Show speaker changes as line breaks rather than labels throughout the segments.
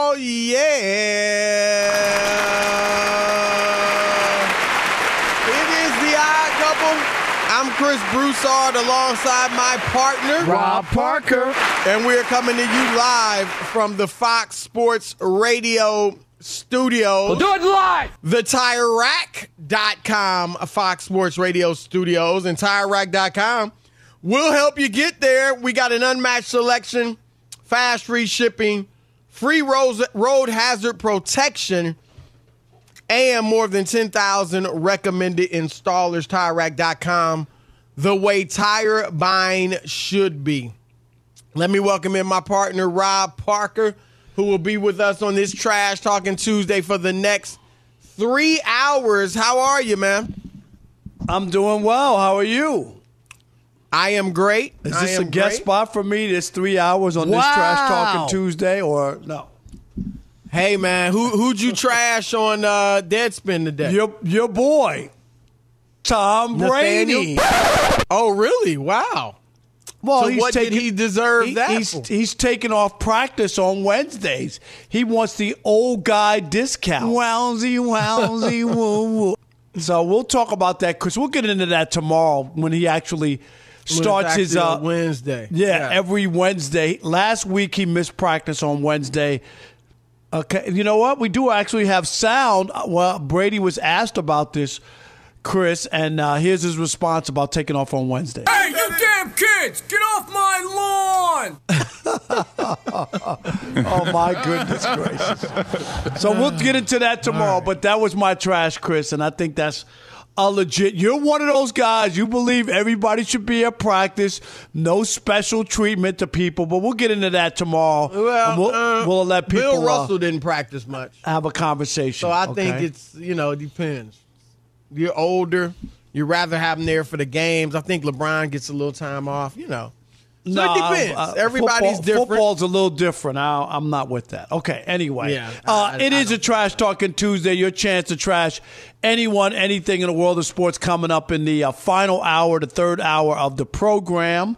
Oh, yeah. It is the odd couple. I'm Chris Broussard alongside my partner,
Rob Parker.
And we're coming to you live from the Fox Sports Radio studio.
We'll do it live.
The TireRack.com Fox Sports Radio studios and TireRack.com We'll help you get there. We got an unmatched selection, fast free shipping, free road, hazard protection, and more than 10,000 recommended installers. TireRack.com, the way tire buying should be. Let me welcome in my partner, Rob Parker, who will be with us on this Trash Talking Tuesday for the next three hours. How are you, man?
I'm doing well. How are you?
I am great.
Is this a guest
great.
spot for me? This three hours on this Trash Talking Tuesday, or no?
Hey man, who who'd you trash on uh, Deadspin today?
Your your boy, Tom Brady.
Oh really? Wow.
Well,
So
he's
what did he deserve
he-
that
He's, he's taking off practice on Wednesdays. He wants the old guy discount. Wowsy, wowsy, woo, woo. So we'll talk about that because we'll get into that tomorrow when he actually starts his
actually
uh,
Wednesday.
Yeah, every Wednesday. Last week he missed practice on Wednesday. Okay, you know what? We do actually have sound. Uh, Well, Brady was asked about this. Chris, and uh, here's his response about taking off on Wednesday.
Hey, you damn kids, get off my lawn!
oh my goodness gracious! So we'll get into that tomorrow. But that was my trash, Chris, and I think that's legit. You're one of those guys. You believe everybody should be at practice, no special treatment to people. But we'll get into that tomorrow.
Well,
we'll,
uh,
we'll let people
Bill
uh,
Russell didn't practice much,
have a conversation.
so I
okay?
think it's you know it depends. You're older. You'd rather have him there for the games. I think LeBron gets a little time off. You know, so
No,
it depends.
uh,
Everybody's
football,
different.
Football's a little different. I, I'm not with that. Okay. Anyway,
Yeah,
uh,
I-
it
I
is a trash talking Tuesday. Your chance to trash anyone, anything in the world of sports coming up in the uh, final hour, the third hour of the program.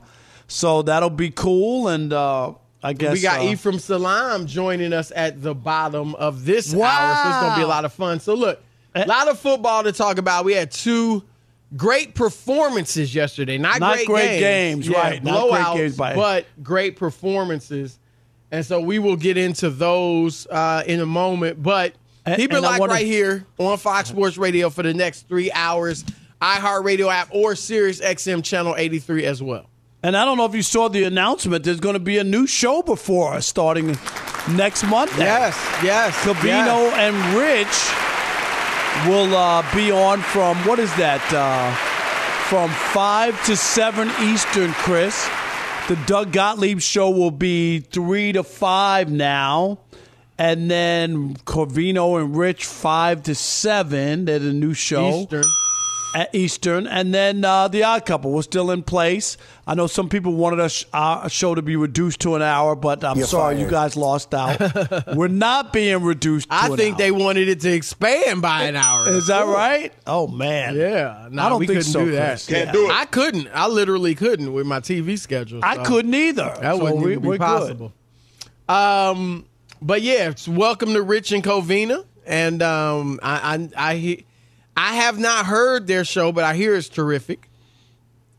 So that'll be cool. And uh, I guess
we got
uh,
Ephraim Salaam joining us at the bottom of this
Wow.
hour, so it's going to be a lot of fun. So look, a lot of football to talk about. We had two great performances yesterday. Not,
Not
great,
great
games,
games,
Yeah,
right. Not great
blowouts,
games
but great performances. And so we will get into those uh, in a moment. But
And-
keep it locked
wanna-
right here on Fox Sports Radio for the next three hours, iHeartRadio app, or Sirius XM Channel 83 as well.
And I don't know if you saw the announcement. There's going to be a new show before us starting next Monday.
Yes, yes.
Covino
yes.
and Rich will uh, be on from what is that? Uh, from five to seven Eastern, Chris. The Doug Gottlieb show will be three to five now. And then Covino and Rich five to seven. They're the new show
Eastern.
at Eastern, and then uh, the Odd Couple was still in place. I know some people wanted a, sh- our show to be reduced to an hour, but I'm
You're
sorry you guys lost out. We're not being reduced. To
I
an
think
hour.
they wanted it to expand by an hour.
Is that right? Oh man,
Yeah, no,
I don't
we
think
couldn't
so,
do that.
Chris. Can't do it.
I couldn't. I literally couldn't with my TV schedule.
I couldn't either.
That
So
wouldn't
we-
even be
we're good.
possible. Um, but yeah, it's welcome to Rich and Covino, and um, I I I, he- I have not heard their show, but I hear it's terrific.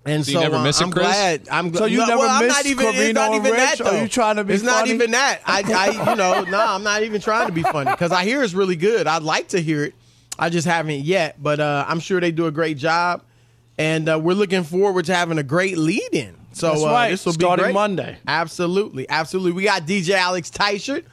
And
So
so,
you never
uh,
miss it,
I'm
Chris?
glad. I'm
So you
no,
never
well, I'm
missed
not even. It's not even
and
that
Rich?
though.
Are you trying to be
It's not even that. I, I you know, no, I'm not even trying to be funny because I hear it's really good. I'd like to hear it. I just haven't yet, but uh, I'm sure they do a great job, and uh, we're looking forward to having a great lead-in. So
That's
uh,
right.
this will be
Starting
great.
Monday.
Absolutely, absolutely. We got DJ Alex Teichert,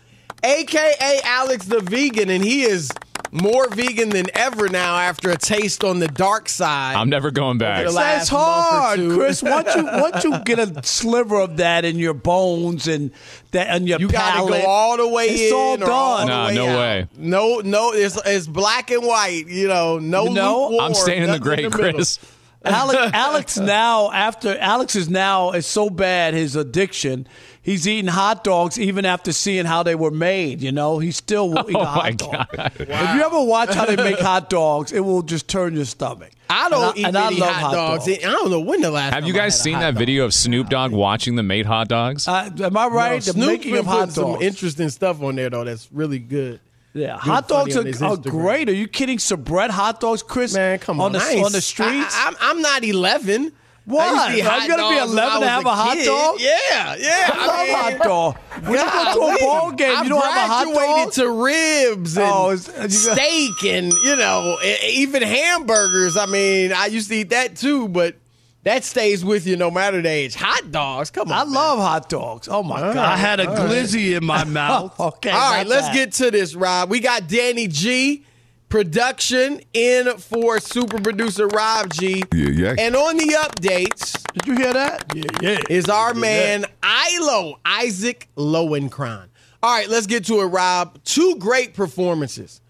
aka Alex the Vegan, and he is more vegan than ever now after a taste on the dark side.
I'm never going back.
That's hard. Chris. Once you once you get a sliver of that in your bones and that and your
You got to go all the way
it's
in.
all done.
all
Nah,
way
no
out.
way.
No, no. It's it's black and white. You know, no.
You know?
lukewarm,
I'm staying in the
nothing
gray,
middle.
Chris.
Alex, Alex now after Alex is now is so bad his addiction. He's eating hot dogs even after seeing how they were made. You know, he's still eating
Oh
a hot
my
dog.
God.
If you ever watch how they make hot dogs, it will just turn your stomach.
I don't
And
eat
and I
many
love
hot, dogs. I don't know when the last.
Have
time
you
I
guys
had
seen that
dog.
video of Snoop Dogg watching the made hot dogs?
Uh, am I right?
No,
the
Snoop
making
been
of hot
putting some interesting stuff on there though. That's really good.
Yeah,
Good
hot dogs are, are great. Are you kidding? Sabrett hot dogs, Chris?
Man, come on.
on the
I
on the streets.
I, am I'm not 11.
What?
I used to eat
Are gonna be 11
I
to have a hot dog?
Yeah, yeah.
I love
mean,
hot dog. When you go to a ball game,
I've
you don't have a hot
graduated
dog.
to ribs and
Oh, uh, you
steak and you know even hamburgers. I mean, I used to eat that too, but that stays with you no matter the age. Hot dogs, come on.
I
man.
love hot dogs. Oh my
All
god! I had a
all right.
glizzy in my mouth. okay,
All right, let's
that.
get to this, Rob. We got Danny G, production in for super producer Rob G.
Yeah, yeah.
And on the updates
Did you hear that? Yeah, yeah.
is our man Ilo, Isaac Lowenkron. All right, let's get to it, Rob. Two great performances.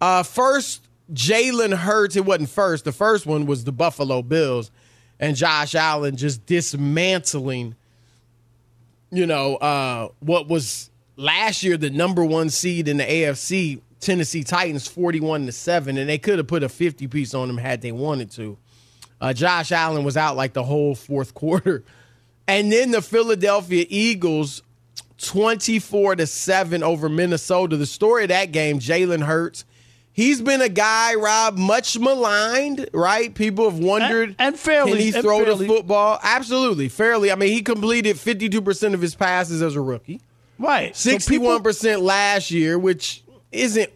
Uh, first, Jalen Hurts. It wasn't first. The first one was the Buffalo Bills and Josh Allen just dismantling, you know, uh, what was last year the number one seed in the AFC, Tennessee Titans, 41 to 7. And they could have put a 50 piece on them had they wanted to. Uh, Josh Allen was out like the whole fourth quarter. And then the Philadelphia Eagles 24 to 7 over Minnesota. The story of that game, Jalen Hurts. He's been a guy, Rob, much maligned, right? People have wondered,
And- and fairly-
can he throw
fairly.
the football? Absolutely, fairly. I mean, he completed 52% of his passes as a rookie.
Right.
61% last year, which isn't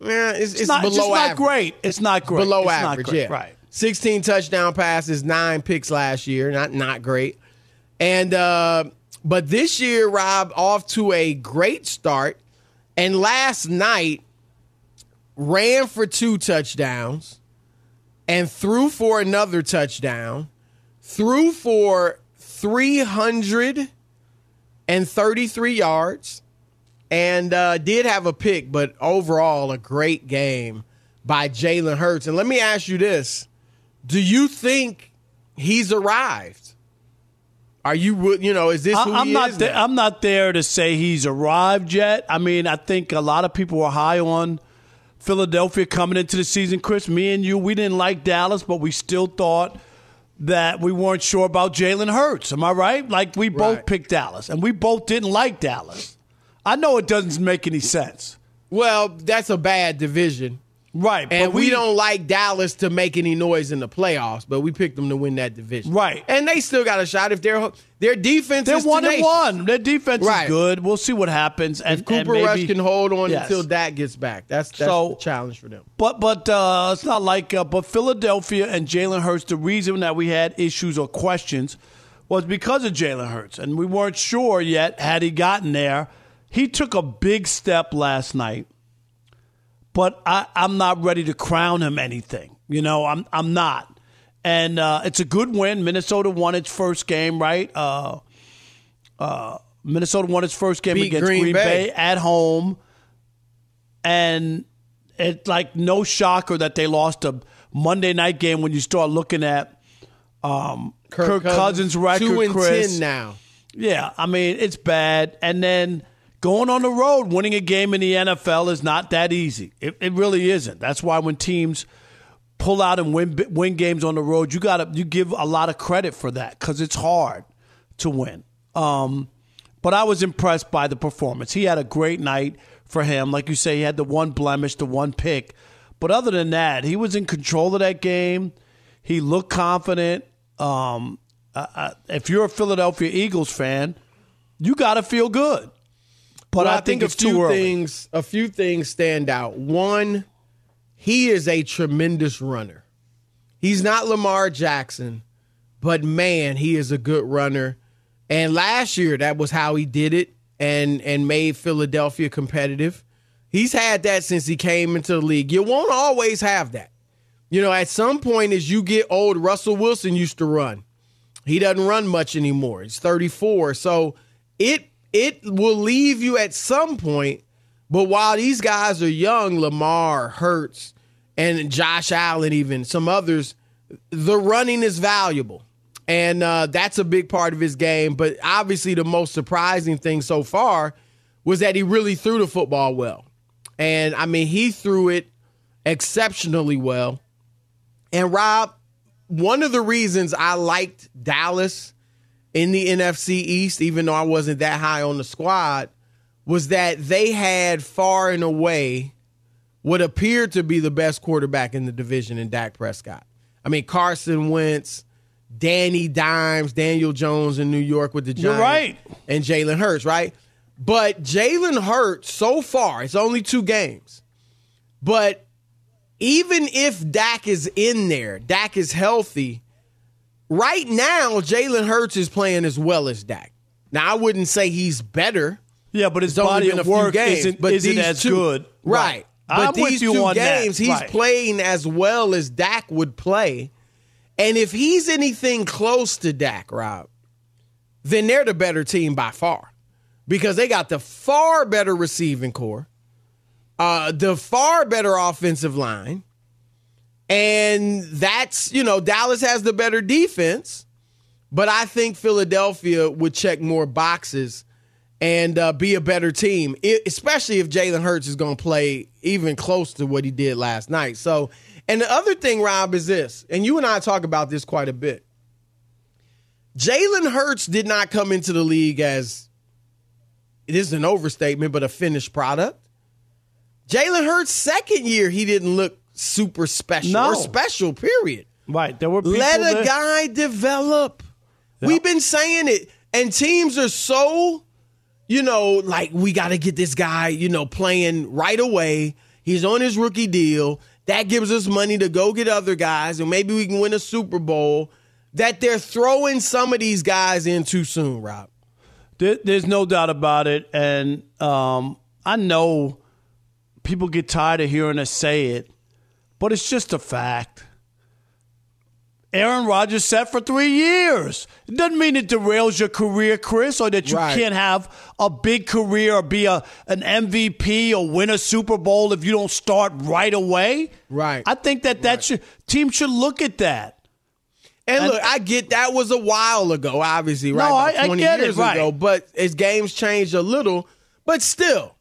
Yeah, it's,
It's,
it's
not,
below
just not
average.
great. It's not great.
Below
It's
average,
great.
yeah.
Right.
16 touchdown passes, nine picks last year. Not not great. And uh but this year, Rob, off to a great start. And last night ran for two touchdowns and threw for another touchdown. Threw for 333 yards and uh, did have a pick, but overall, a great game by Jalen Hurts. And let me ask you this Do you think he's arrived? Are you, you know, is this
I, am not there. I'm not there to say he's arrived yet. I mean, I think a lot of people were high on Philadelphia coming into the season. Chris, me and you, we didn't like Dallas, but we still thought that we weren't sure about Jalen Hurts. Am I right? Like we both
Right.
picked Dallas, and we both didn't like Dallas. I know it doesn't make any sense.
Well, that's a bad division.
Right.
And
but
we, don't like Dallas to make any noise in the playoffs, but we picked them to win that division.
Right.
And they still got a shot if their their defense
They're
is
one and one. Their defense
Right.
is good. We'll see what happens. And
If Cooper
and maybe,
Rush can hold on
Yes.
until Dak gets back. That's that's
So-
the challenge for them.
But but uh, it's not like uh, but Philadelphia and Jalen Hurts. The reason that we had issues or questions was because of Jalen Hurts, and we weren't sure yet had he gotten there. He took a big step last night, but I, I'm not ready to crown him anything. You know, I'm I'm not. And uh, it's a good win. Minnesota won its first game, right? Uh, uh, Minnesota won its first game
Beat
against
Green
Green,
Bay.
Bay at home and it's like no shocker that they lost a Monday night game when you start looking at um, Kirk, Cousins' record.
two and
Chris.
ten now.
Yeah, I mean it's bad, and then going on the road, winning a game in the NFL is not that easy. It, it really isn't. That's why when teams pull out and win win games on the road, you got to you give a lot of credit for that because it's hard to win. Um, but I was impressed by the performance. He had a great night for him. Like you say, he had the one blemish, the one pick. But other than that, he was in control of that game. He looked confident. Um, if you're a Philadelphia Eagles fan, you got to feel good. But
Well,
I, think,
a
it's
few
too
things. A few things stand out. One, he is a tremendous runner. He's not Lamar Jackson, but man, he is a good runner. And last year, that was how he did it and and made Philadelphia competitive. He's had that since he came into the league. You won't always have that. You know, at some point, as you get old, Russell Wilson used to run. He doesn't run much anymore. He's 34. So it it will leave you at some point. But while these guys are young, Lamar, Hurts, and Josh Allen, even some others, the running is valuable. And uh, that's a big part of his game. But obviously, the most surprising thing so far was that he really threw the football well. And I mean, he threw it exceptionally well. And Rob, one of the reasons I liked Dallas in the NFC East, even though I wasn't that high on the squad, was that they had far and away what appeared to be the best quarterback in the division in Dak Prescott. I mean, Carson Wentz, Danny Dimes, Daniel Jones in New York with the
You're
Giants,
right.
and Jalen Hurts, right? But Jalen Hurts, so far, it's only two games. But even if Dak is in there, Dak is healthy, right now, Jalen Hurts is playing as well as Dak. Now, I wouldn't say he's better.
Yeah, but his
It's
body of work
games,
isn't,
but
isn't as
two-
good.
Right. But
I'm
these
with you
two games,
that.
he's
Right.
playing as well as Dak would play. And if he's anything close to Dak, Rob, then they're the better team by far. Because they got the far better receiving corps, uh, the far better offensive line. And that's, you know, Dallas has the better defense, but I think Philadelphia would check more boxes and uh, be a better team, i- especially if Jalen Hurts is going to play even close to what he did last night. So, and the other thing, Rob, is this, and you and I talk about this quite a bit. Jalen Hurts did not come into the league as it is an overstatement, but a finished product. Jalen Hurts' second year, he didn't look super special
No.
or special, period.
Right. There were people
Let a
that-
guy develop. We've been saying it, and teams are so, you know, like we got to get this guy, you know, playing right away. He's on his rookie deal. That gives us money to go get other guys, and maybe we can win a Super Bowl. That they're throwing some of these guys in too soon, Rob.
There, there's no doubt about it, and um, I know people get tired of hearing us say it, but it's just a fact. Aaron Rodgers set for three years. It doesn't mean it derails your career, Chris, or that you
Right.
can't have a big career or be a an MVP or win a Super Bowl if you don't start right away.
Right.
I think that that should team should look at that.
And,
And-
look, I get that was a while ago, obviously, right?
No,
About
I- I
20
get it,
years
right.
ago, but as games changed a little, but still,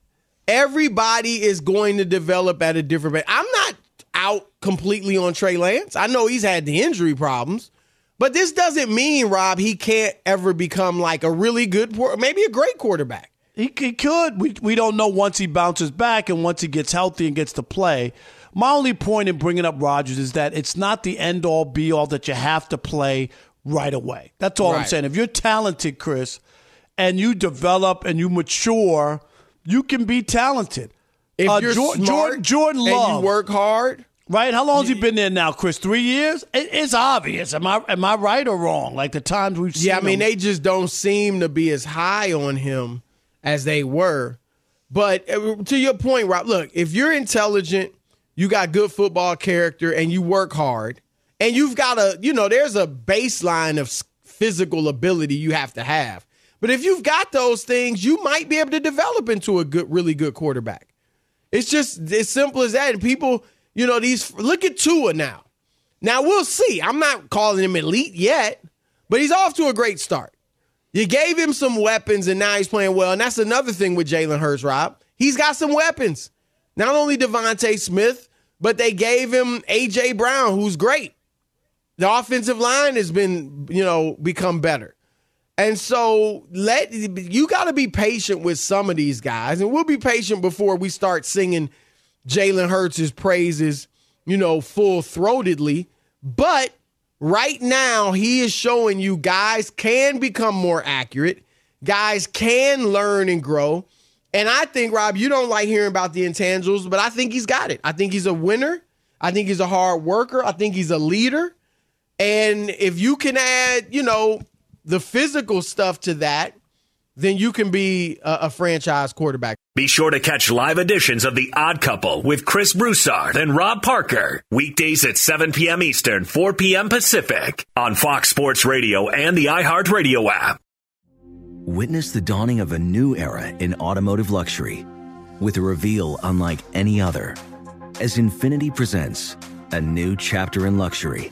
everybody is going to develop at a different rate. I'm not out completely on Trey Lance. I know he's had the injury problems, but this doesn't mean, Rob, he can't ever become like a really good, maybe a great quarterback.
He, he could. We, we don't know once he bounces back and once he gets healthy and gets to play. My only point in bringing up Rodgers is that it's not the end all be all that you have to play right away. That's all I'm saying. If you're talented, Chris, and you develop and you mature, you can be talented.
If
Uh,
you're
Jor-
smart
Jordan, Jordan
and you work hard,
right? How long has he been there now, Chris? Three years? It, it's obvious. Am I am I right or wrong? Like the times we've seen.
Yeah, I mean,
him.
they just don't seem to be as high on him as they were. But uh, to your point, Rob, look, if you're intelligent, you got good football character, and you work hard, and you've got a, you know, there's a baseline of physical ability you have to have. But if you've got those things, you might be able to develop into a good, really good quarterback. It's just as simple as that. And people, you know, these look at Tua now. Now we'll see. I'm not calling him elite yet, but he's off to a great start. You gave him some weapons, and now he's playing well. And that's another thing with Jalen Hurts, Rob. He's got some weapons. Not only DeVonta Smith, but they gave him AJ Brown, who's great. The offensive line has been, you know, become better. And so let you got to be patient with some of these guys, and we'll be patient before we start singing Jalen Hurts' praises, you know, full throatedly. But right now, he is showing you guys can become more accurate, guys can learn and grow. And I think, Rob, you don't like hearing about the intangibles, but I think he's got it. I think he's a winner. I think he's a hard worker. I think he's a leader. And if you can add, you know, the physical stuff to that, then you can be a, a franchise quarterback.
Be sure to catch live editions of The Odd Couple with Chris Broussard and Rob Parker. Weekdays at 7 p.m. Eastern, 4 p.m. Pacific on Fox Sports Radio and the iHeartRadio app.
Witness the dawning of a new era in automotive luxury with a reveal unlike any other as Infiniti presents a new chapter in luxury,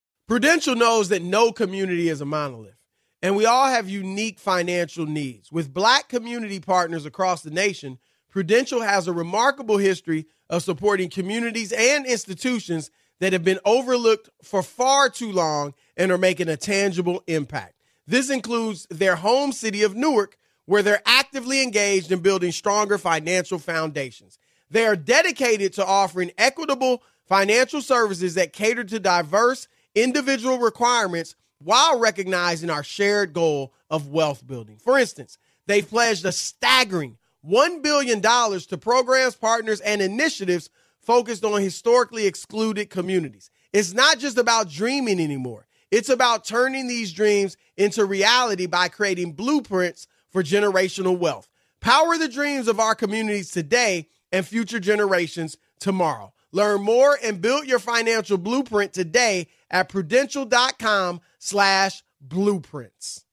Prudential knows that no community is a monolith, and we all have unique financial needs. With black community partners across the nation, Prudential has a remarkable history of supporting communities and institutions that have been overlooked for far too long and are making a tangible impact. This includes their home city of Newark, where they're actively engaged in building stronger financial foundations. They are dedicated to offering equitable financial services that cater to diverse individual requirements while recognizing our shared goal of wealth building. For instance, they've pledged a staggering $1 billion to programs, partners, and initiatives focused on historically excluded communities. It's not just about dreaming anymore. It's about turning these dreams into reality by creating blueprints for generational wealth. Power the dreams of our communities today and future generations tomorrow. Learn more and build your financial blueprint today at prudential.com slash blueprints.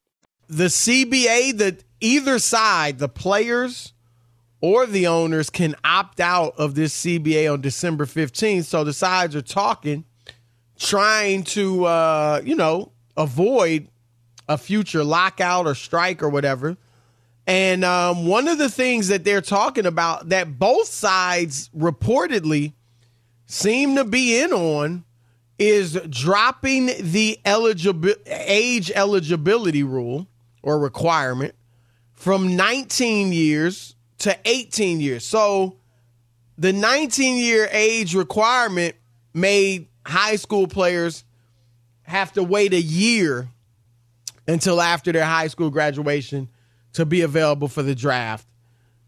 The CBA, that either side, the players or the owners can opt out of this CBA on December 15th. So the sides are talking, trying to, uh, you know, avoid a future lockout or strike or whatever. And um, one of the things that they're talking about that both sides reportedly seem to be in on is dropping the eligible age eligibility rule or requirement from 19 years to 18 years. So the 19 year age requirement made high school players have to wait a year until after their high school graduation to be available for the draft.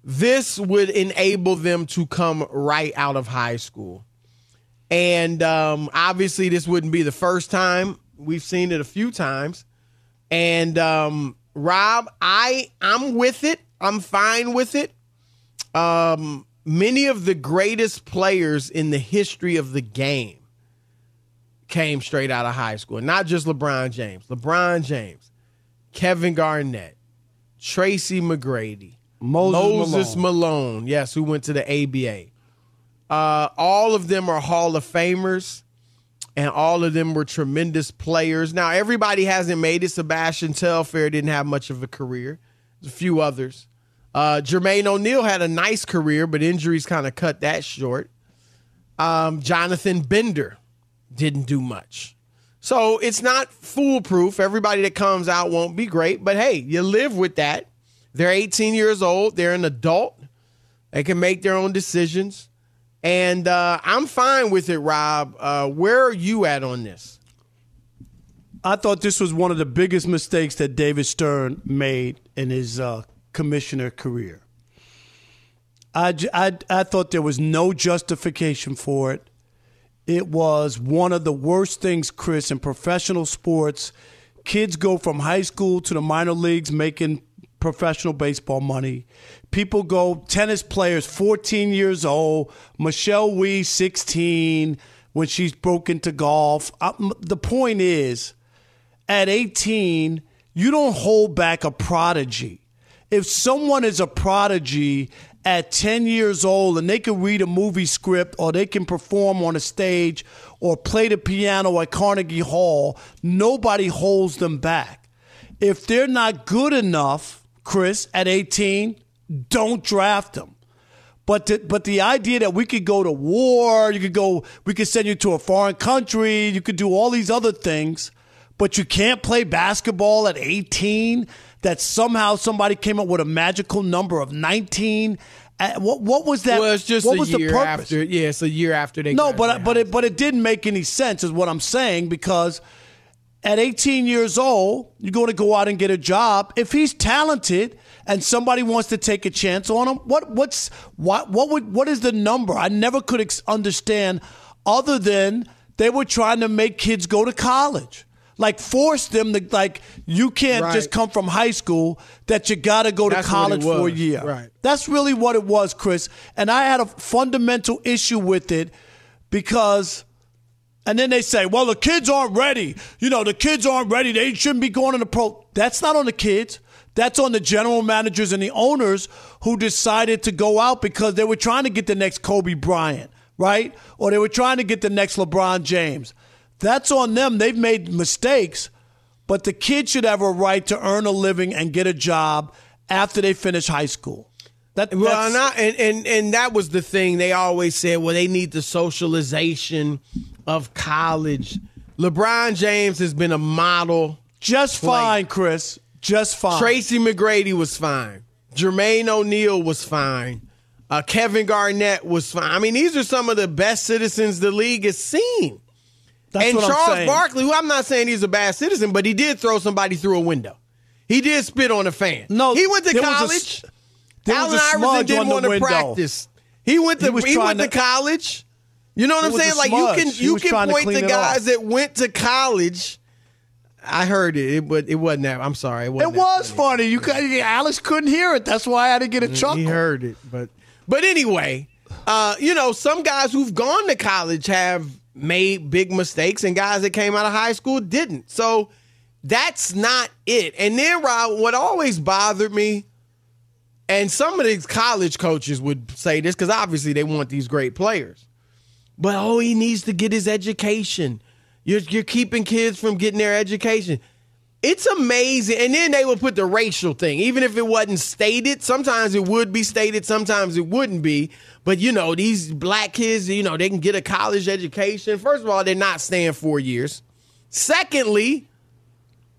This would enable them to come right out of high school. And um, obviously, this wouldn't be the first time. We've seen it a few times. And um, Rob, I I'm with it. I'm fine with it. Um, many of the greatest players in the history of the game came straight out of high school. Not just LeBron James. LeBron James, Kevin Garnett, Tracy McGrady,
Moses,
Moses
Malone.
Malone. Yes, who went to the ABA. Uh, all of them are Hall of Famers, and all of them were tremendous players. Now, everybody hasn't made it. Sebastian Telfair didn't have much of a career. There's a few others. Uh, Jermaine O'Neal had a nice career, but injuries kind of cut that short. Um, Jonathan Bender didn't do much. So it's not foolproof. Everybody that comes out won't be great, but hey, you live with that. They're 18 years old, they're an adult, they can make their own decisions. And uh, I'm fine with it, Rob. Uh, where are you at on this?
I thought this was one of the biggest mistakes that David Stern made in his uh, commissioner career. I, I, I thought there was no justification for it. It was one of the worst things, Chris, in professional sports. Kids go from high school to the minor leagues making professional baseball money. People go, tennis players, 14 years old, Michelle Wie, 16, when she's broke into golf. I, the point is, at 18, you don't hold back a prodigy. If someone is a prodigy at 10 years old and they can read a movie script or they can perform on a stage or play the piano at Carnegie Hall, nobody holds them back. If they're not good enough, Chris, at 18, don't draft them. But the, but the idea that we could go to war, you could go, we could send you to a foreign country, you could do all these other things, but you can't play basketball at 18. That somehow somebody came up with a magical number of 19. Uh, What what was that?
Well, it's just
what
a
was
year
the purpose?
after. Yeah, it's a year after they.
No, but but it but it didn't make any sense, is what I'm saying, because at 18 years old, you're going to go out and get a job. If he's talented and somebody wants to take a chance on him, what what's what what would what is the number? I never could ex- understand, other than they were trying to make kids go to college. Like force them to like you can't
Right.
just come from high school that you got to go to
That's it
college for a year.
Right.
That's really what it was, Chris. And I had a fundamental issue with it because, and then they say, well, the kids aren't ready. You know, the kids aren't ready. They shouldn't be going in the pro. That's not on the kids. That's on the general managers and the owners who decided to go out because they were trying to get the next Kobe Bryant, right? Or they were trying to get the next LeBron James. That's on them. They've made mistakes, but the kid should have a right to earn a living and get a job after they finish high school. That,
Well,
that's-
and, I, and and and that was the thing. They always said, well, they need the socialization of college. LeBron James has been a model.
Just fine, Chris. Just fine.
Tracy McGrady was fine. Jermaine O'Neal was fine. Uh, Kevin Garnett was fine. I mean, these are some of the best citizens the league has seen.
That's
and
what I'm
Charles. Barkley, who I'm not saying he's a bad citizen, but he did throw somebody through a window. He did spit on a fan.
No,
he went to
there was a
college.
there was
Allen
a
Iverson didn't want to practice. He went to
He
he, went to
to-
college. You know what
It
I'm saying? Like you can
He
you can
to
point to
it
guys that went to college. I heard it, it but it wasn't that. I'm sorry, it
It
wasn't. that
was funny. You could, Alice couldn't hear it. That's why I had to get a chuckle.
He heard it, but but anyway, uh, you know, some guys who've gone to college have made big mistakes, and guys that came out of high school didn't. So that's not it. And then Rob, what always bothered me, and some of these college coaches would say this because obviously they want these great players, but oh, he needs to get his education. You're you're keeping kids from getting their education. It's amazing. And then they would put the racial thing, even if it wasn't stated. Sometimes it would be stated, sometimes it wouldn't be. But you know, these black kids, you know, they can get a college education. First of all, they're not staying four years. Secondly,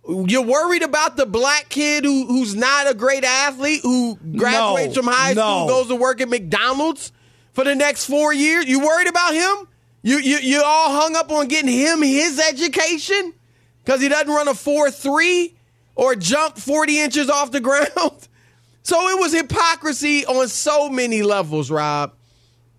you're worried about the black kid who, who's not a great athlete, who graduates
No,
from high school, goes to work at McDonald's for the next four years. You worried about him? You you you all hung up on getting him his education because he doesn't run a four three or jump forty inches off the ground. So it was hypocrisy on so many levels, Rob.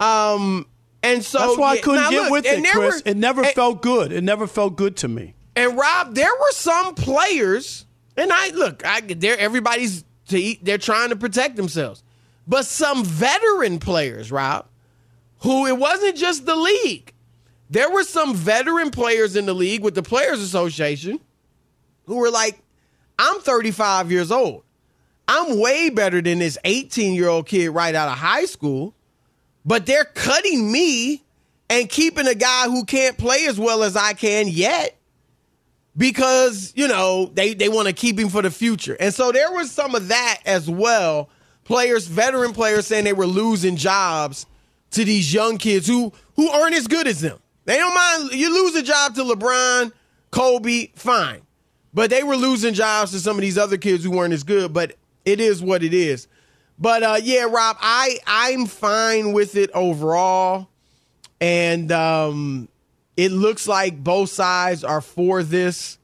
Um, and so
That's why I couldn't get
look,
with it,
there
Chris.
were-
it never
and-
felt good. It never felt good to me.
and Rob, there were some players, and I look, I they're everybody's to eat, they're trying to protect themselves. But some veteran players, Rob, who it wasn't just the league. There were some veteran players in the league with the Players Association who were like, I'm 35 years old. I'm way better than this 18 year old kid right out of high school, but they're cutting me and keeping a guy who can't play as well as I can yet because, you know, they, they want to keep him for the future. And so there was some of that as well. Players, veteran players saying they were losing jobs to these young kids who who aren't as good as them. They don't mind you lose a job to LeBron, Kobe, fine. But they were losing jobs to some of these other kids who weren't as good, but it is what it is. But uh, yeah, Rob, I I'm fine with it overall. And um, it looks like both sides are for this.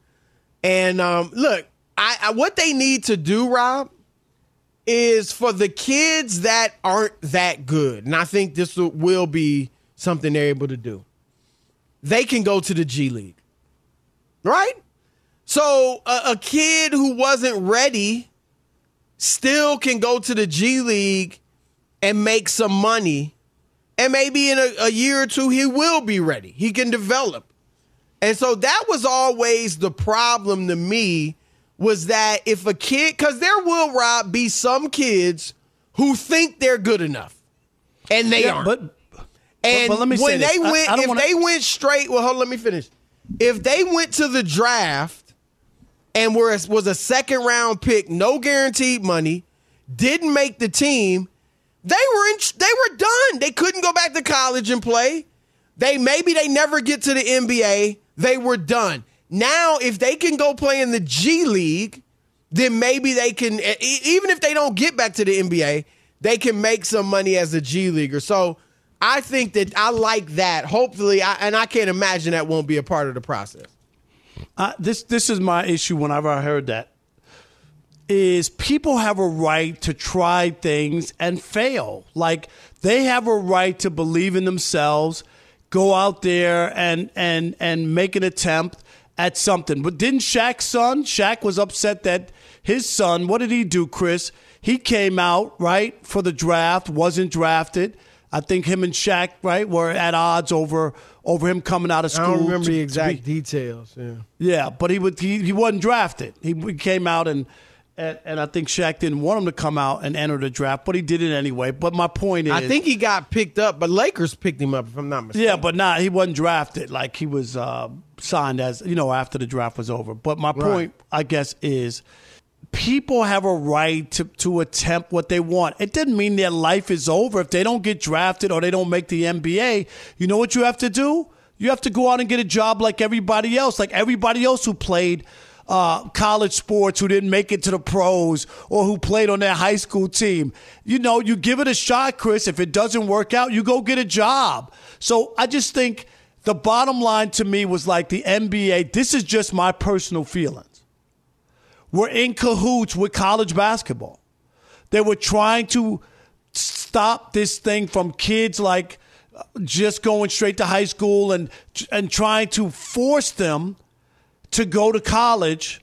And um, look, I, I what they need to do, Rob, is for the kids that aren't that good, and I think this will, be something they're able to do. They can go to the G League, right? So a, a kid who wasn't ready still can go to the G League and make some money, and maybe in a, a year or two he will be ready. He can develop. And so that was always the problem to me was that if a kid, because there will, Rob, be some kids who think they're good enough and they
Yeah,
aren't.
but-
and
but let me
when
this.
they
I-
went,
I don't
if
wanna-
they went straight, well, hold on, let me finish. If they went to the draft and were was a second round pick, no guaranteed money, didn't make the team, they were in, they were done. They couldn't go back to college and play. They maybe they never get to the NBA. They were done. Now, if they can go play in the G League, then maybe they can. Even if they don't get back to the NBA, they can make some money as a G leaguer. So I think that I like that. Hopefully, I, and I can't imagine that won't be a part of the process.
Uh, this this is my issue whenever I heard that is people have a right to try things and fail. Like they have a right to believe in themselves, go out there and and and make an attempt at something. But didn't Shaq's son? Shaq was upset that his son. What did he do, Chris? He came out right for the draft, wasn't drafted. I think him and Shaq right were at odds over over him coming out of school.
I don't remember
to-
the exact
be-
details. Yeah.
yeah, but he would he, he wasn't drafted. He, he came out and, and and I think Shaq didn't want him to come out and enter the draft, but he did it anyway. But my point is,
I think he got picked up, but Lakers picked him up, if I'm not mistaken.
yeah, but not he wasn't drafted. Like he was uh, signed as you know after the draft was over. But my point, I guess, is people have a right to to attempt what they want. It doesn't mean their life is over if they don't get drafted or they don't make the NBA. You know what you have to do? You have to go out and get a job like everybody else, like everybody else who played. Uh, college sports who didn't make it to the pros or who played on their high school team. You know, you give it a shot, Chris. If it doesn't work out, you go get a job. So I just think the bottom line to me was like the NBA, this is just my personal feelings. We're in cahoots with college basketball. They were trying to stop this thing from kids like uh, just going straight to high school and and trying to force them to go to college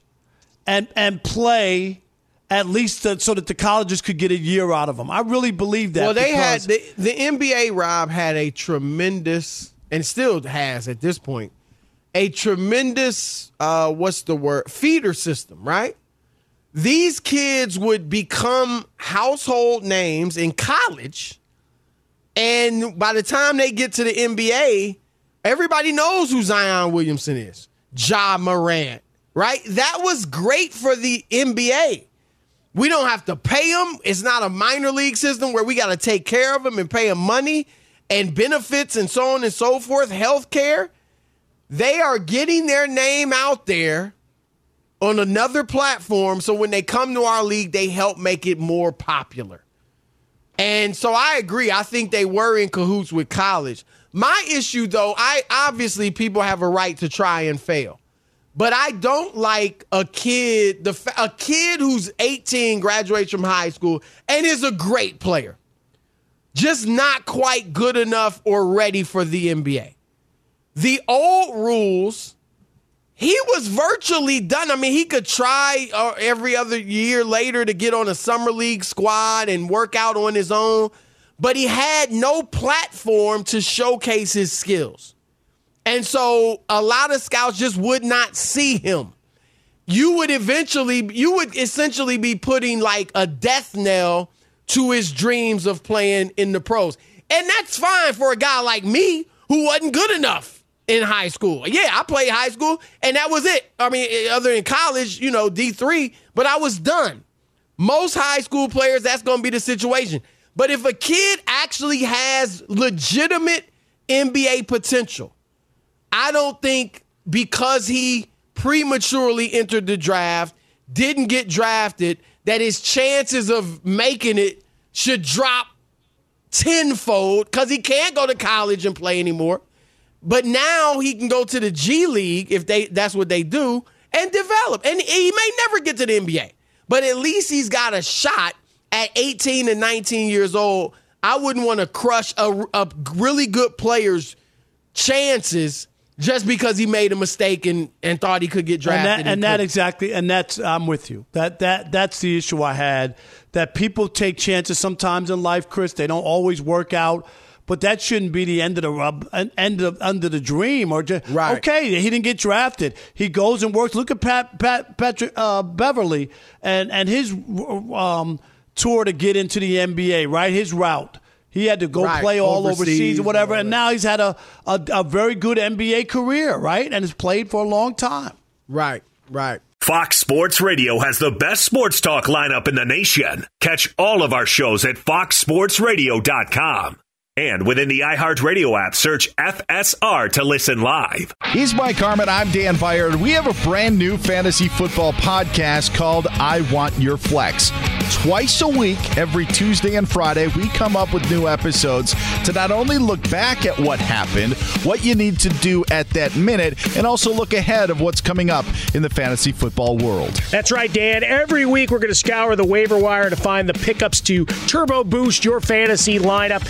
and and play at least to, so that the colleges could get a year out of them. I really believe that.
Well, they had the, the NBA. Rob had a tremendous, and still has at this point, a tremendous. Uh, what's the word? Feeder system, right? These kids would become household names in college, and by the time they get to the NBA, everybody knows who Zion Williamson is. Ja Morant, right? That was great for the NBA. We don't have to pay them. It's not a minor league system where we got to take care of them and pay them money and benefits and so on and so forth, health care. They are getting their name out there on another platform. So when they come to our league, they help make it more popular. And so I agree. I think they were in cahoots with college. My issue, though, I obviously people have a right to try and fail. But I don't like a kid, the a kid who's 18, graduates from high school, and is a great player, just not quite good enough or ready for the NBA. The old rules, he was virtually done. I mean, he could try uh, every other year later to get on a summer league squad and work out on his own, but he had no platform to showcase his skills. And so a lot of scouts just would not see him. You would eventually, you would essentially be putting like a death knell to his dreams of playing in the pros. And that's fine for a guy like me who wasn't good enough in high school. Yeah, I played high school and that was it. I mean, eh, other than college, you know, D3, but I was done. Most high school players, that's going to be the situation. But if a kid actually has legitimate NBA potential, I don't think because he prematurely entered the draft, didn't get drafted, that his chances of making it should drop tenfold because he can't go to college and play anymore. But now he can go to the G League if they that's what they do and develop. And he may never get to the NBA, but at least he's got a shot at 18 and 19 years old. I wouldn't want to crush a, a really good player's chances just because he made a mistake and, and thought he could get
and
drafted.
that, and that exactly, and that's I'm with you. That that that's the issue I had. That people take chances sometimes in life, Chris. They don't always work out, but that shouldn't be the end of the rub, end of under the dream. Or just
Right.
okay, he didn't get drafted. He goes and works. Look at Pat, Pat Patrick uh, Beverley and and his um, tour to get into the NBA. Right, his route. He had to go
Right,
play all
overseas
overseas or
and
whatever,
all
and now he's had a, a a very good NBA career, right? And has played for a long time.
Right, right.
Fox Sports Radio has the best sports talk lineup in the nation. Catch all of our shows at foxsportsradio.com. And within the iHeartRadio app, search FSR to listen live.
He's Mike Harmon. I'm Dan Beyer. We have a brand new fantasy football podcast called I Want Your Flex. Twice a week, every Tuesday and Friday, we come up with new episodes to not only look back at what happened, what you need to do at that minute, and also look ahead of what's coming up in the fantasy football world.
That's right, Dan. Every week we're going to scour the waiver wire to find the pickups to turbo boost your fantasy lineup,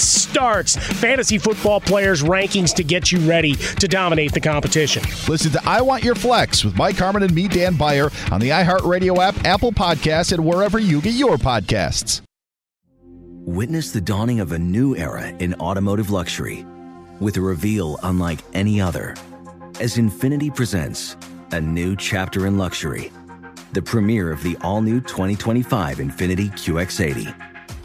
sits, starts, fantasy football players' rankings to get you ready to dominate the competition.
Listen to I Want Your Flex with Mike Harmon and me, Dan Beyer, on the iHeartRadio app, Apple Podcasts, and wherever you get your podcasts.
Witness the dawning of a new era in automotive luxury with a reveal unlike any other as Infiniti presents a new chapter in luxury, the premiere of the all new 2025 Infiniti QX80.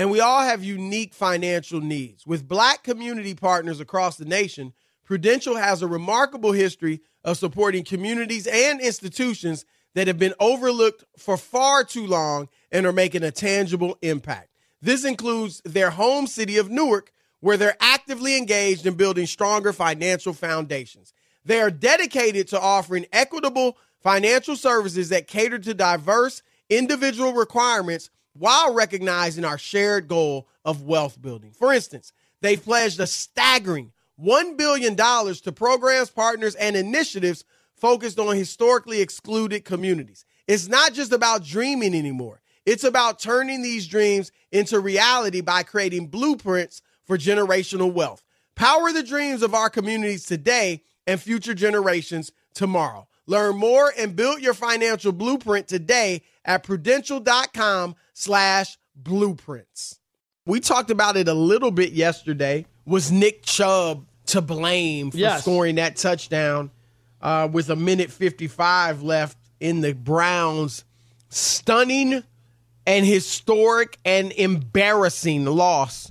and we all have unique financial needs. With black community partners across the nation, Prudential has a remarkable history of supporting communities and institutions that have been overlooked for far too long and are making a tangible impact. This includes their home city of Newark, where they're actively engaged in building stronger financial foundations. They are dedicated to offering equitable financial services that cater to diverse individual requirements while recognizing our shared goal of wealth building. For instance, they pledged a staggering $1 billion to programs, partners, and initiatives focused on historically excluded communities. It's not just about dreaming anymore. It's about turning these dreams into reality by creating blueprints for generational wealth. Power the dreams of our communities today and future generations tomorrow. Learn more and build your financial blueprint today at prudential.com slash blueprints. We talked about it a little bit yesterday. Was Nick Chubb to blame for
Yes.
scoring that touchdown uh, with a minute 55 left in the Browns' stunning and historic and embarrassing loss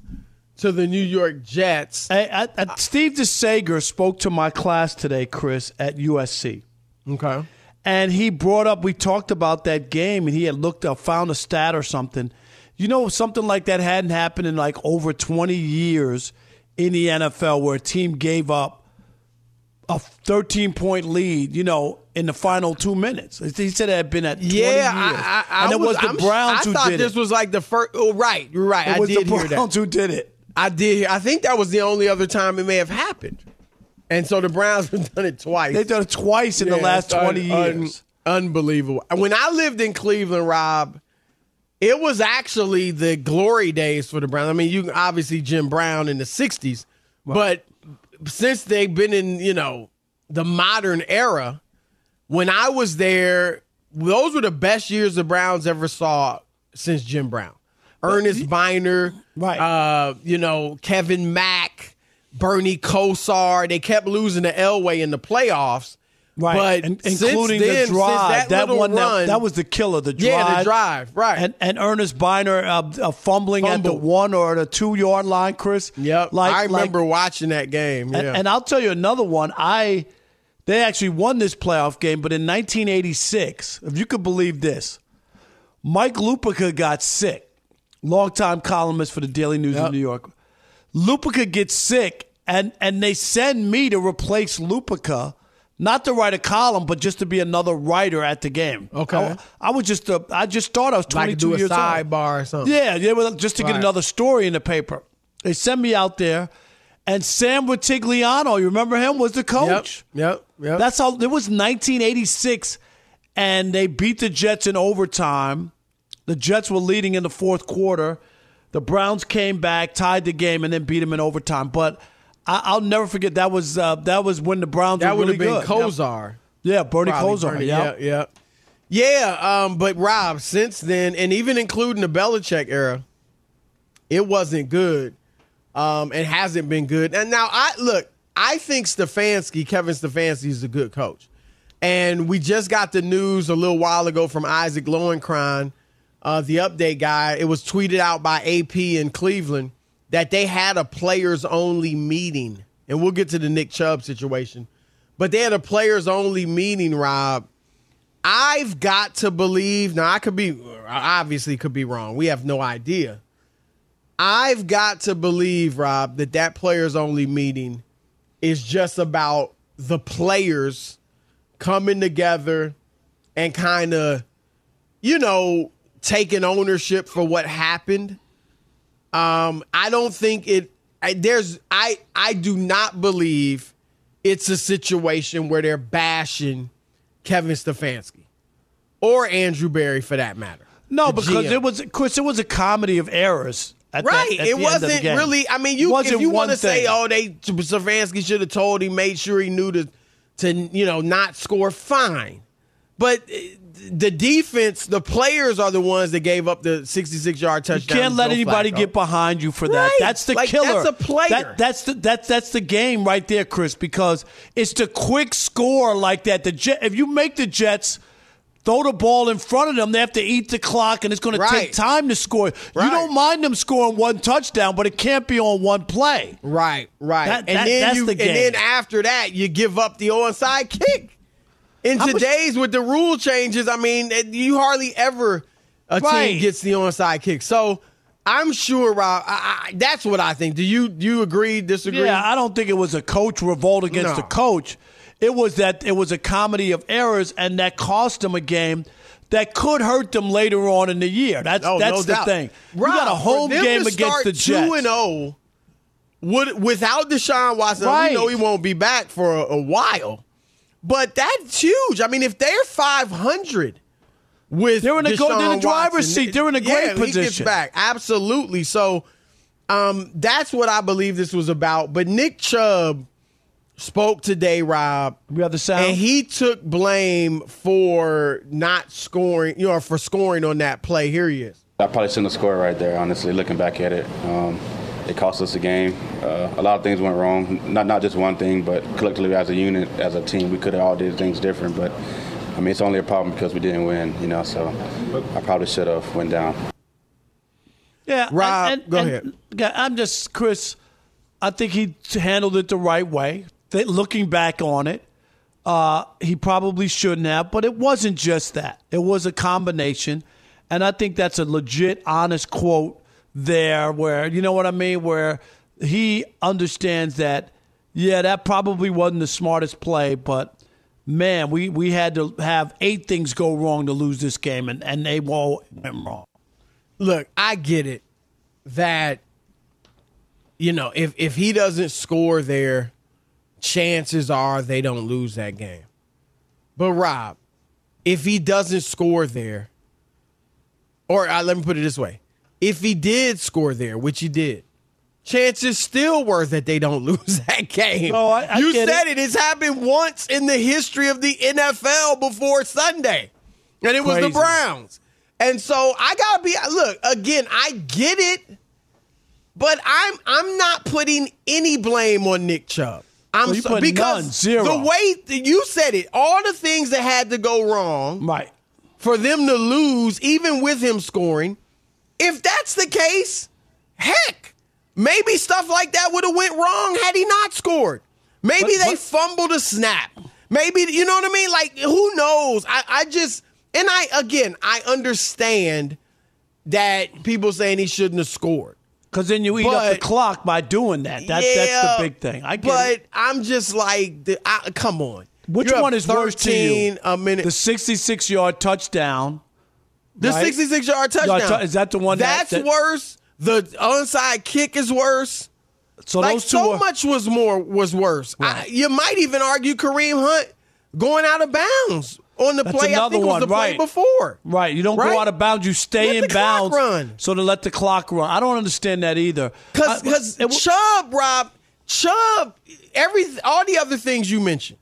to the New York Jets.
Hey, I, I, Steve DeSager spoke to my class today, Chris, at USC.
Okay.
And he brought up, we talked about that game, and he had looked up, found a stat or something. You know, something like that hadn't happened in like over 20 years in the NFL where a team gave up a 13 point lead, you know, in the final two minutes. He said it had been at 20
Yeah,
years.
I, I, I
and it was, the
I'm-
Browns
I
who
thought this was like the first. Oh, right, you're right.
It
I
was
did
the
hear that.
Browns who did it.
I did. hear- I think that was the only other time it may have happened. And so the Browns have done it twice.
They've done it twice in the last
un-
20
un-
years.
unbelievable. When I lived in Cleveland, Rob, it was actually the glory days for the Browns. I mean, you obviously Jim Brown in the '60s, but since they've been in, you know, the modern era, when I was there, those were the best years the Browns ever saw since Jim Brown. Earnest Byner, right? Uh, you know, Kevin Mack, Bernie Kosar. They kept losing to Elway in the playoffs.
Right,
But
and, including
then,
the drive.
that,
That, one, that-
run,
that, was the killer. The drive.
Yeah, the drive, right.
And, and Earnest Byner uh, uh, fumbling at the one or the two yard line, Chris.
Yep,
Like,
I
like-
remember watching that game. Yeah.
and, and I'll tell you another one. I they actually won this playoff game, but in 1986, if you could believe this, Mike Lupica got sick. Longtime columnist for the Daily News
Yep.
of New York. Lupica gets sick, and and they send me to replace Lupica, not to write a column, but just to be another writer at the game.
Okay.
I, I was just a, I just thought I was
like
22
do a
years old.
sidebar or something.
Yeah, yeah, just to get
Right.
another story in the paper. They sent me out there, and Sam Rutigliano, you remember him, was the coach.
Yep, yep.
That's how. It was 1986, and they beat the Jets in overtime. The Jets were leading in the fourth quarter. The Browns came back, tied the game, and then beat them in overtime. But I, I'll never forget that was uh, that was when the Browns
that
were
would
really
have been
good.
Kosar.
Yeah, Bernie
Probably
Kosar.
Bernie,
yeah.
yeah, yeah, yeah. Um, but Rob, since then, and even including the Belichick era, it wasn't good, um, and hasn't been good. And now I look, I think Stefanski, Kevin Stefanski, is a good coach, and we just got the news a little while ago from Isaac Lowenkron, uh, the update guy. It was tweeted out by AP in Cleveland that they had a players only meeting, and we'll get to the Nick Chubb situation. But they had a players only meeting, Rob. I've got to believe, now I could be, obviously could be wrong. We have no idea. I've got to believe, Rob, that that players only meeting is just about the players coming together and kind of, you know, taking ownership for what happened. Um, I don't think it. I, there's. I. I do not believe it's a situation where they're bashing Kevin Stefanski or Andrew Berry for that matter.
No, because
GM.
it was, Chris, it was a comedy of errors. That-
Right.
at
it
the end of the
wasn't really. I mean, you if you want to say, oh, they Stefanski should have told him, made sure he knew to, to you know, not score. Fine, but uh, the defense, the players are the ones that gave up the 66 yard touchdown.
You
can't
let anybody
Flacco.
get behind you for that.
Right.
That's the
Like,
killer.
that's a player.
That, that's the that's that's the game right there, Chris. Because it's the quick score like that. The Jet, if you make the Jets throw the ball in front of them, they have to eat the clock, and it's going to take time to score. You don't mind them scoring one touchdown, but it can't be on one play.
Right, right.
That-
and
that-
then
that's
you,
the
and then after that, you give up the onside kick. In today's with the rule changes, I mean, you hardly ever a
Right.
team gets the onside kick. So I'm sure, Rob. I, I, that's what I think. Do you do you agree? Disagree?
Yeah, I don't think it was a coach revolt against
No.
the coach. It was that it was a comedy of errors, and that cost them a game that could hurt them later on in the year. That's
Oh,
that's
no
the
doubt.
thing.
Rob,
you got a home game against the Jets.
Two and zero. Would without Deshaun Watson,
Right.
we know he won't be back for a, a while. But that's huge. I mean, if they're five hundred with
They're in the go- they're in the driver's
Watson,
seat. They're in a great
yeah, He gets
position.
back absolutely. So, um, that's what I believe this was about. But Nick Chubb spoke today, Rob.
We have the sound.
And he took blame for not scoring, you know, for scoring on that play. Here he is.
I probably shouldn't have scored right there, honestly, looking back at it. Um, it cost us the game. Uh, a lot of things went wrong. Not not just one thing, but collectively as a unit, as a team, we could have all did things different. But I mean, it's only a problem because we didn't win, you know. So I probably should have went down.
Yeah,
Rob,
and- and-
go
and-
ahead.
I'm just Chris. I think he handled it the right way. Th- looking back on it, uh, he probably shouldn't have, but it wasn't just that. It was a combination, and I think that's a legit, honest quote there. Where you know what I mean, where he understands that. Yeah, that probably wasn't the smartest play, but man, we, we had to have eight things go wrong to lose this game, and, and they all went wrong.
Look, I get it that you know if if he doesn't score there, chances are they don't lose that game. But Rob, if he doesn't score there, or uh, let me put it this way: if he did score there, which he did, chances still were that they don't lose that game.
Oh, I- I
you said
it.
it. It's happened once in the history of the NFL before Sunday, and it was the Browns. And so I gotta be look again. I get it, but I'm I'm not putting any blame on Nick Chubb. I'm
Well, you
so,
put
because
none, zero.
the way that you said it, all the things that had to go wrong,
right,
for them to lose, even with him scoring. If that's the case, heck, maybe stuff like that would have went wrong had he not scored. Maybe they fumbled a snap. Maybe you know what I mean. Like who knows? I, I just and I again I understand that people saying he shouldn't have scored.
Because then you eat up the clock by doing that. That that's
Yeah,
the big thing. I get
but
it.
I'm just like, I, come on.
Which
You have
one is worse to you?
a minute.
The 66 yard touchdown.
The
right?
66 yard touchdown.
Is that the one
That's
that-
worse. The onside kick is worse.
So
like
those two
so
are-
much was more was worse. I, you might even argue Kareem Hunt going out of bounds on the
That's
play. I think it was
one,
the play
right.
before.
Right. You don't
Right?
go out of bounds. You stay
Let
in
the clock
bounds.
run.
So to let the clock run. I don't understand that either.
Because Chubb, Rob, Chubb, every all the other things you mentioned.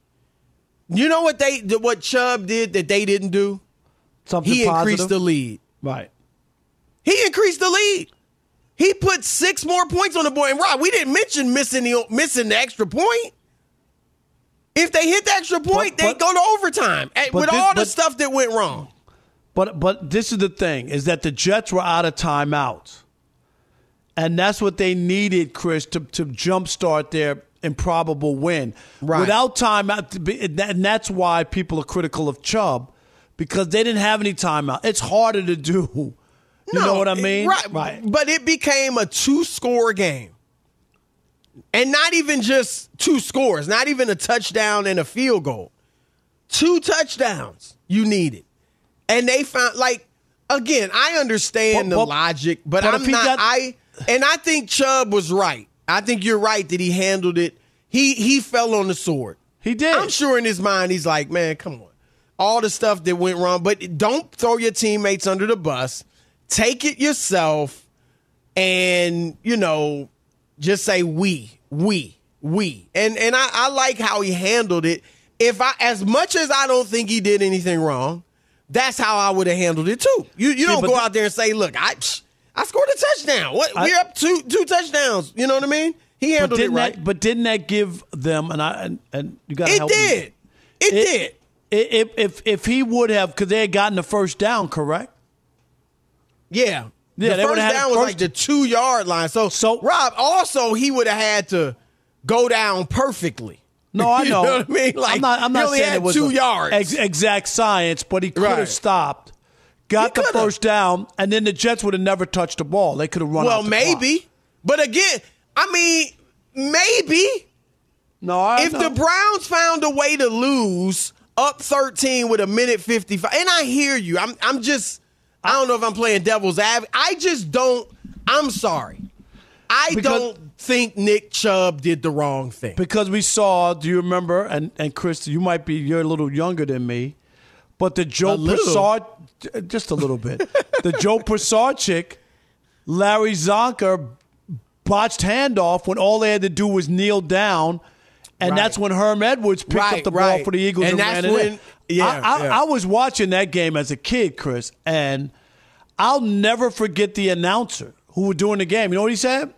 You know what they what Chubb did that they didn't do?
Something
he increased the lead.
Right.
He increased the lead. He put six more points on the board. And Rob, we didn't mention missing the missing the extra point. If they hit the extra point, they go to overtime
but
with
this-
all the
but-
stuff that went wrong.
But but this is the thing is that the Jets were out of timeouts. And that's what they needed, Chris, to, to jumpstart their improbable win.
Right.
Without timeout, to and that's why people are critical of Chubb because they didn't have any timeout. It's harder to do. You know what I mean?
Right. right. But it became a two score game. And not even just two scores, not even a touchdown and a field goal. Two touchdowns you needed. And they found like again, I understand
But-
the
but-
logic, but,
but
I'm not
got-
I and I think Chubb was right. I think you're right that he handled it. He he fell on the sword.
He did.
I'm sure in his mind he's like, man, come on. All the stuff that went wrong, but don't throw your teammates under the bus. Take it yourself and, you know, just say we, we, we. And and I, I like how he handled it. If I as much as I don't think he did anything wrong, that's how I would have handled it too. You you
See,
don't go
th-
out there and say, look, I I scored a touchdown. What
I-
we're up two two touchdowns. You know what I mean? He handled it
didn't
right.
that but didn't that give them and I and, and you got to
It
help me.
did. It, did.
If if if he would have because they had gotten the first down, correct?
Yeah.
Yeah,
the first down was
first-
like the two yard line. So, so Rob, also he would have had to go down perfectly.
No, I
You
know.
what I mean? Like
I'm not. I'm
he
not saying it was
two yards.
ex- exact science, but he could have
Right.
stopped, got the first down, and then the Jets would have never touched the ball. They could have run.
well, maybe,
clock.
but again, I mean, maybe.
No, I
if
know.
the Browns found a way to lose up 13 with a minute 55, and I hear you, I'm I'm just I don't know if I'm playing devil's advocate. I just don't. I'm sorry. I
Because-
don't think Nick Chubb did the wrong thing.
because we saw. Do you remember? And and Chris, you might be you're a little younger than me, but the Joe
little?
Just a little bit. the Joe Pisarcik, Larry Csonka, botched handoff when all they had to do was kneel down. And
Right.
that's when Herm Edwards picked
Right,
up the ball for the Eagles
And
and,
that's
ran it
when-
in.
yeah,
I, I,
yeah.
I was watching that game as a kid, Chris, and I'll never forget the announcer who was doing the game. You know what he said?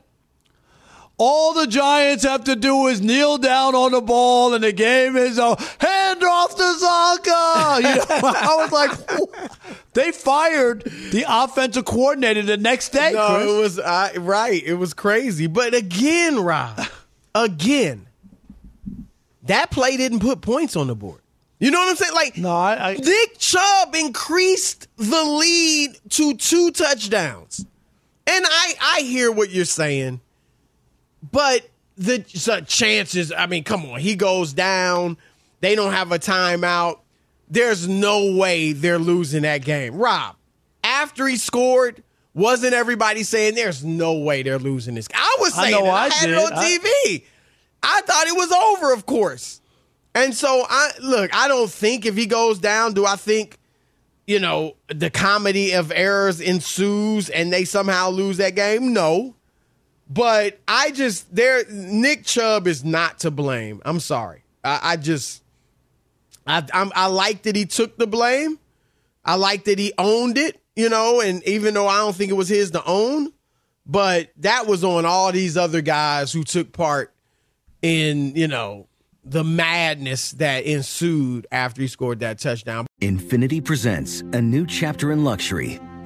All the Giants have to do is kneel down on the ball, and the game is over. Hand off to Csonka. You know, I was like, they fired the offensive coordinator the next day.
no,
Chris.
it was I right. It was crazy. But again, Rob, again, that play didn't put points on the board. You know what I'm saying? Like,
no, I, I
Nick Chubb increased the lead to two touchdowns, and I I hear what you're saying, but the so chances. I mean, come on, he goes down. They don't have a timeout. There's no way they're losing that game. Rob, after he scored, wasn't everybody saying there's no way they're losing this? I was
I
saying
know
it. I,
I
had it
did.
on
I-
TV. I thought it was over, of course. And so I look, I don't think if he goes down, do I think, you know, the comedy of errors ensues and they somehow lose that game? No. But I just there Nick Chubb is not to blame. I'm sorry. I, I just I I'm, I like that he took the blame. I like that he owned it, you know, and even though I don't think it was his to own, but that was on all these other guys who took part in, you know, the madness that ensued after he scored that touchdown.
Infiniti presents a new chapter in luxury,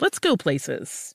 let's go places.